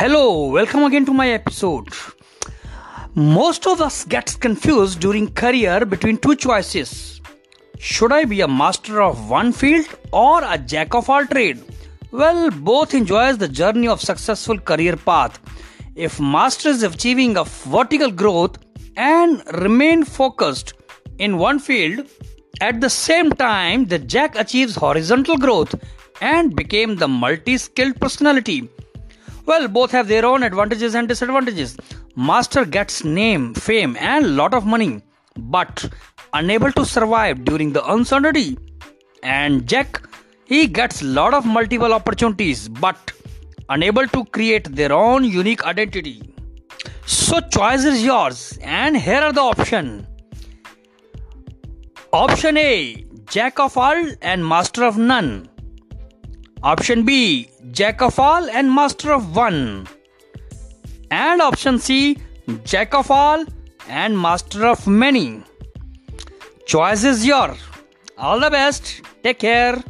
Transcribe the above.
Hello, welcome again to my episode. Most of us gets confused during career between two choices. Should I be a master of one field or a jack of all trade? Well, both enjoys the journey of successful career path. If master is achieving a vertical growth and remain focused in one field, at the same time the jack achieves horizontal growth and became the multi-skilled personality well, both have their own advantages and disadvantages. Master gets name, fame, and lot of money, but unable to survive during the uncertainty. And Jack, he gets lot of multiple opportunities, but unable to create their own unique identity. So choice is yours, and here are the option. Option A, Jack of all and master of none. Option B, Jack of all and master of one. And option C, Jack of all and master of many. Choice is yours. All the best. Take care.